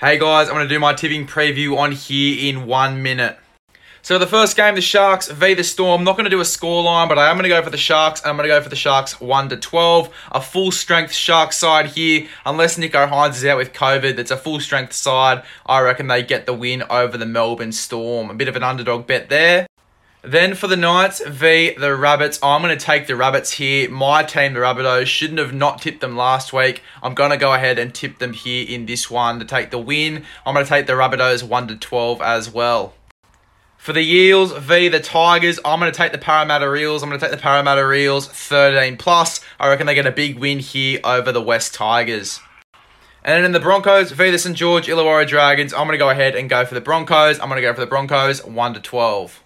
Hey guys, I'm going to do my tipping preview on here in one minute. So the first game, the Sharks v the Storm. Not going to do a scoreline, but I am going to go for the Sharks. I'm going to go for the Sharks 1 to 12. A full strength Sharks side here. Unless Nicho Hynes is out with COVID, that's a full strength side. I reckon they get the win over the Melbourne Storm. A bit of an underdog bet there. Then for the Knights v the Rabbits, I'm going to take the Rabbits here. My team, the Rabbitohs, shouldn't have not tipped them last week. I'm going to go ahead and tip them here in this one to take the win. I'm going to take the Rabbitohs 1 to 12 as well. For the Eels v the Tigers, I'm going to take the Parramatta Eels. I'm going to take the Parramatta Eels 13 plus. I reckon they get a big win here over the West Tigers. And then in the Broncos v the St George Illawarra Dragons, I'm going to go ahead and go for the Broncos. I'm going to go for the Broncos 1 to 12.